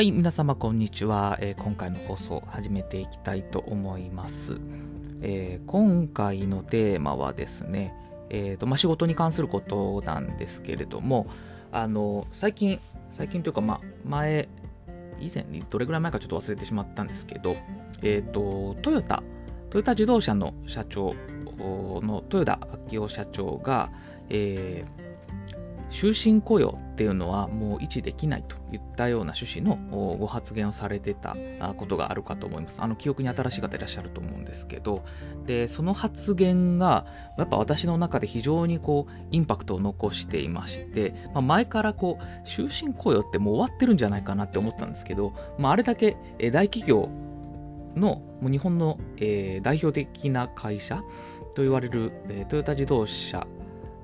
はい、皆様こんにちは、えー、今回の放送始めていきたいと思います。えー、今回のテーマはですね、えーとまあ、仕事に関することなんですけれども、あの最近、最近というか、まあ、前、以前にどれぐらい前かちょっと忘れてしまったんですけど、えっ、ー、と、トヨタ、トヨタ自動車の社長の豊田昭夫社長が、えー、終身雇用っていうのはもう維持できないといったような趣旨のご発言をされてたことがあるかと思います。あの記憶に新しい方いらっしゃると思うんですけど、で、その発言がやっぱ私の中で非常にこうインパクトを残していまして、まあ、前からこう終身雇用ってもう終わってるんじゃないかなって思ったんですけど、まあ、あれだけ大企業のもう日本の、代表的な会社と言われる、トヨタ自動車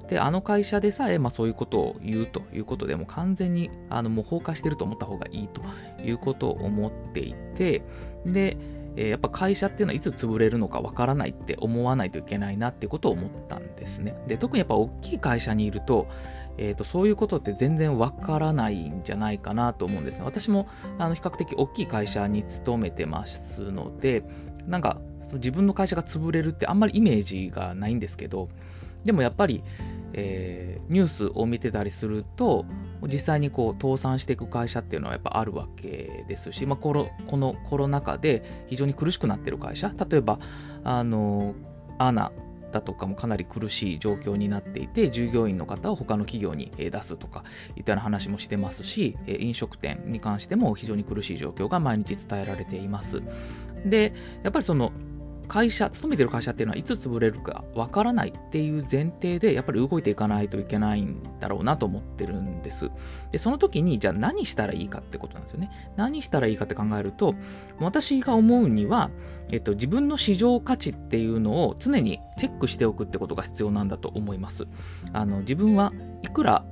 で、あの会社でさえ、まあ、そういうことを言うということでも完全にあのもう崩壊してると思った方がいいということを思っていて、で、えー、やっぱ会社っていうのはいつ潰れるのかわからないって思わないといけないなっていうことを思ったんですね。で、特にやっぱ大きい会社にいると、えーと、そういうことって全然わからないんじゃないかなと思うんですね。私もあの比較的大きい会社に勤めてますので、なんかその自分の会社が潰れるってあんまりイメージがないんですけど、でもやっぱり、えー、ニュースを見てたりすると実際にこう倒産していく会社っていうのはやっぱあるわけですし、まあ、このこのコロナ禍で非常に苦しくなってる会社例えばあのアナだとかもかなり苦しい状況になっていて従業員の方を他の企業に出すとかいったような話もしてますし飲食店に関しても非常に苦しい状況が毎日伝えられています。でやっぱりその会社、勤めてる会社っていうのはいつ潰れるかわからないっていう前提でやっぱり動いていかないといけないんだろうなと思ってるんです。で、その時にじゃあ何したらいいかってことなんですよね。何したらいいかって考えると、私が思うには、えっと、自分の市場価値っていうのを常にチェックしておくってことが必要なんだと思います。あの自分はいくら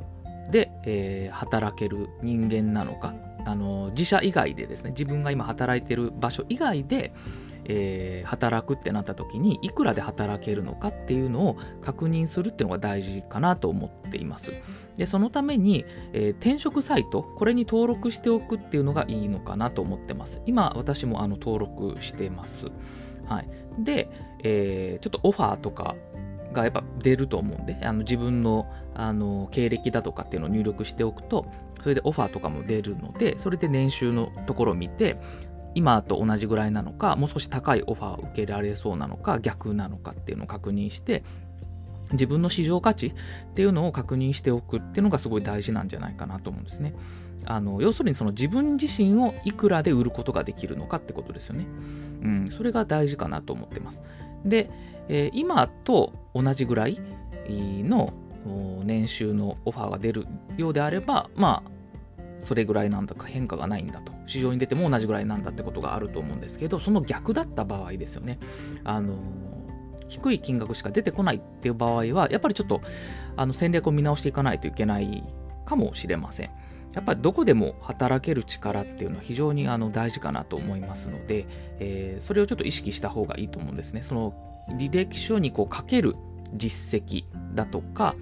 で、えー、働ける人間なのか、あの自社以外でですね、自分が今働いてる場所以外で、えー、働くってなった時にいくらで働けるのかっていうのを確認するっていうのが大事かなと思っています。でそのために、えー、転職サイトこれに登録しておくっていうのがいいのかなと思ってます。今私もあの登録してます。はい、で、えー、ちょっとオファーとかがやっぱ出ると思うんで、あの自分のあの経歴だとかっていうのを入力しておくと、それでオファーとかも出るので、それで年収のところを見て、今と同じぐらいなのか、もう少し高いオファーを受けられそうなのか、逆なのかっていうのを確認して、自分の市場価値っていうのを確認しておくっていうのがすごい大事なんじゃないかなと思うんですね。あの要するにその自分自身をいくらで売ることができるのかってことですよね。うん、それが大事かなと思ってます。で、えー、今と同じぐらいの年収のオファーが出るようであれば、まあ、それぐらいなんだか変化がないんだと。市場に出ても同じぐらいなんだってことがあると思うんですけどその逆だった場合ですよね。あの低い金額しか出てこないっていう場合はやっぱりちょっとあの戦略を見直していかないといけないかもしれません。やっぱりどこでも働ける力っていうのは非常にあの大事かなと思いますので、えー、それをちょっと意識した方がいいと思うんですね。その履歴書にこう書ける実績だとか、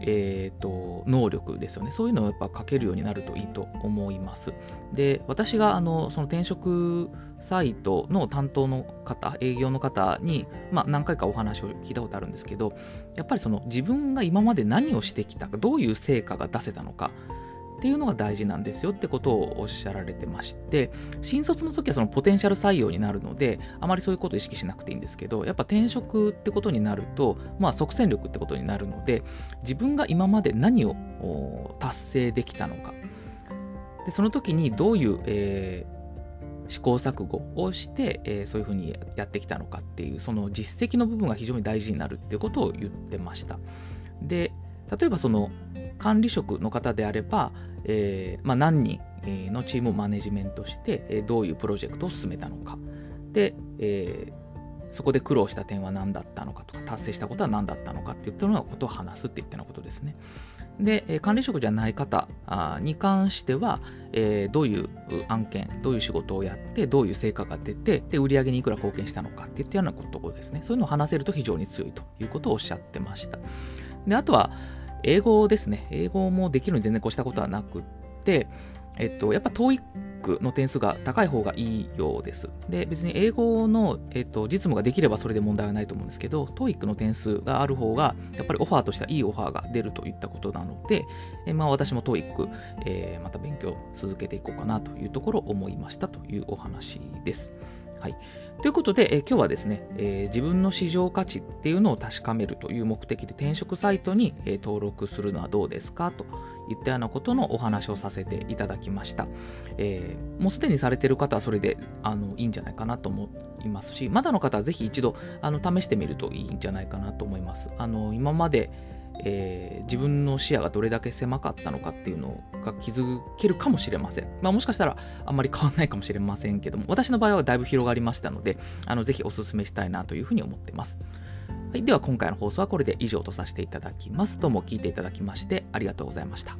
えーと、能力ですよね。そういうのをやっぱ書けるようになるといいと思います。で私があのその転職サイトの担当の方営業の方に、まあ、何回かお話を聞いたことあるんですけどやっぱりその自分が今まで何をしてきたかどういう成果が出せたのかっていうのが大事なんですよってことをおっしゃられてまして、新卒の時はそのポテンシャル採用になるので、あまりそういうことを意識しなくていいんですけど、やっぱ転職ってことになると、まあ即戦力ってことになるので、自分が今まで何を達成できたのか、でその時にどういう、えー、試行錯誤をして、えー、そういうふうにやってきたのかっていうその実績の部分が非常に大事になるっていうことを言ってました。で例えばその管理職の方であれば、えーまあ、何人のチームをマネジメントしてどういうプロジェクトを進めたのかで、えー、そこで苦労した点は何だったのかとか達成したことは何だったのかっていったようなことを話すっていったようなことですね。で、管理職じゃない方に関しては、えー、どういう案件、どういう仕事をやって、どういう成果が出て、で、売り上げにいくら貢献したのかっていったようなことですね。そういうのを話せると非常に強いということをおっしゃってました。で、あとは、英語ですね。英語もできるに全然越したことはなくって、えっと、やっぱ TOEIC の点数が高い方がいいようです。で、別に英語の、えっと、実務ができればそれで問題はないと思うんですけど、TOEIC の点数がある方が、やっぱりオファーとしてはいいオファーが出るといったことなので、えまあ、私も TOEIC、えー、また勉強続けていこうかなというところを思いましたというお話です。はい。ということで、え今日はですね、えー、自分の市場価値っていうのを確かめるという目的で転職サイトに、え登録するのはどうですかといったようなことのお話をさせていただきました。えー、もうすでにされている方はそれであのいいんじゃないかなと思いますし、まだの方はぜひ一度あの試してみるといいんじゃないかなと思います。あの今までえー、自分の視野がどれだけ狭かったのかっていうのが気づけるかもしれません。まあ、もしかしたらあんまり変わんないかもしれませんけども、私の場合はだいぶ広がりましたので、あのぜひお勧めしたいなというふうに思っています。はい、では今回の放送はこれで以上とさせていただきます。どうも聞いていただきましてありがとうございました。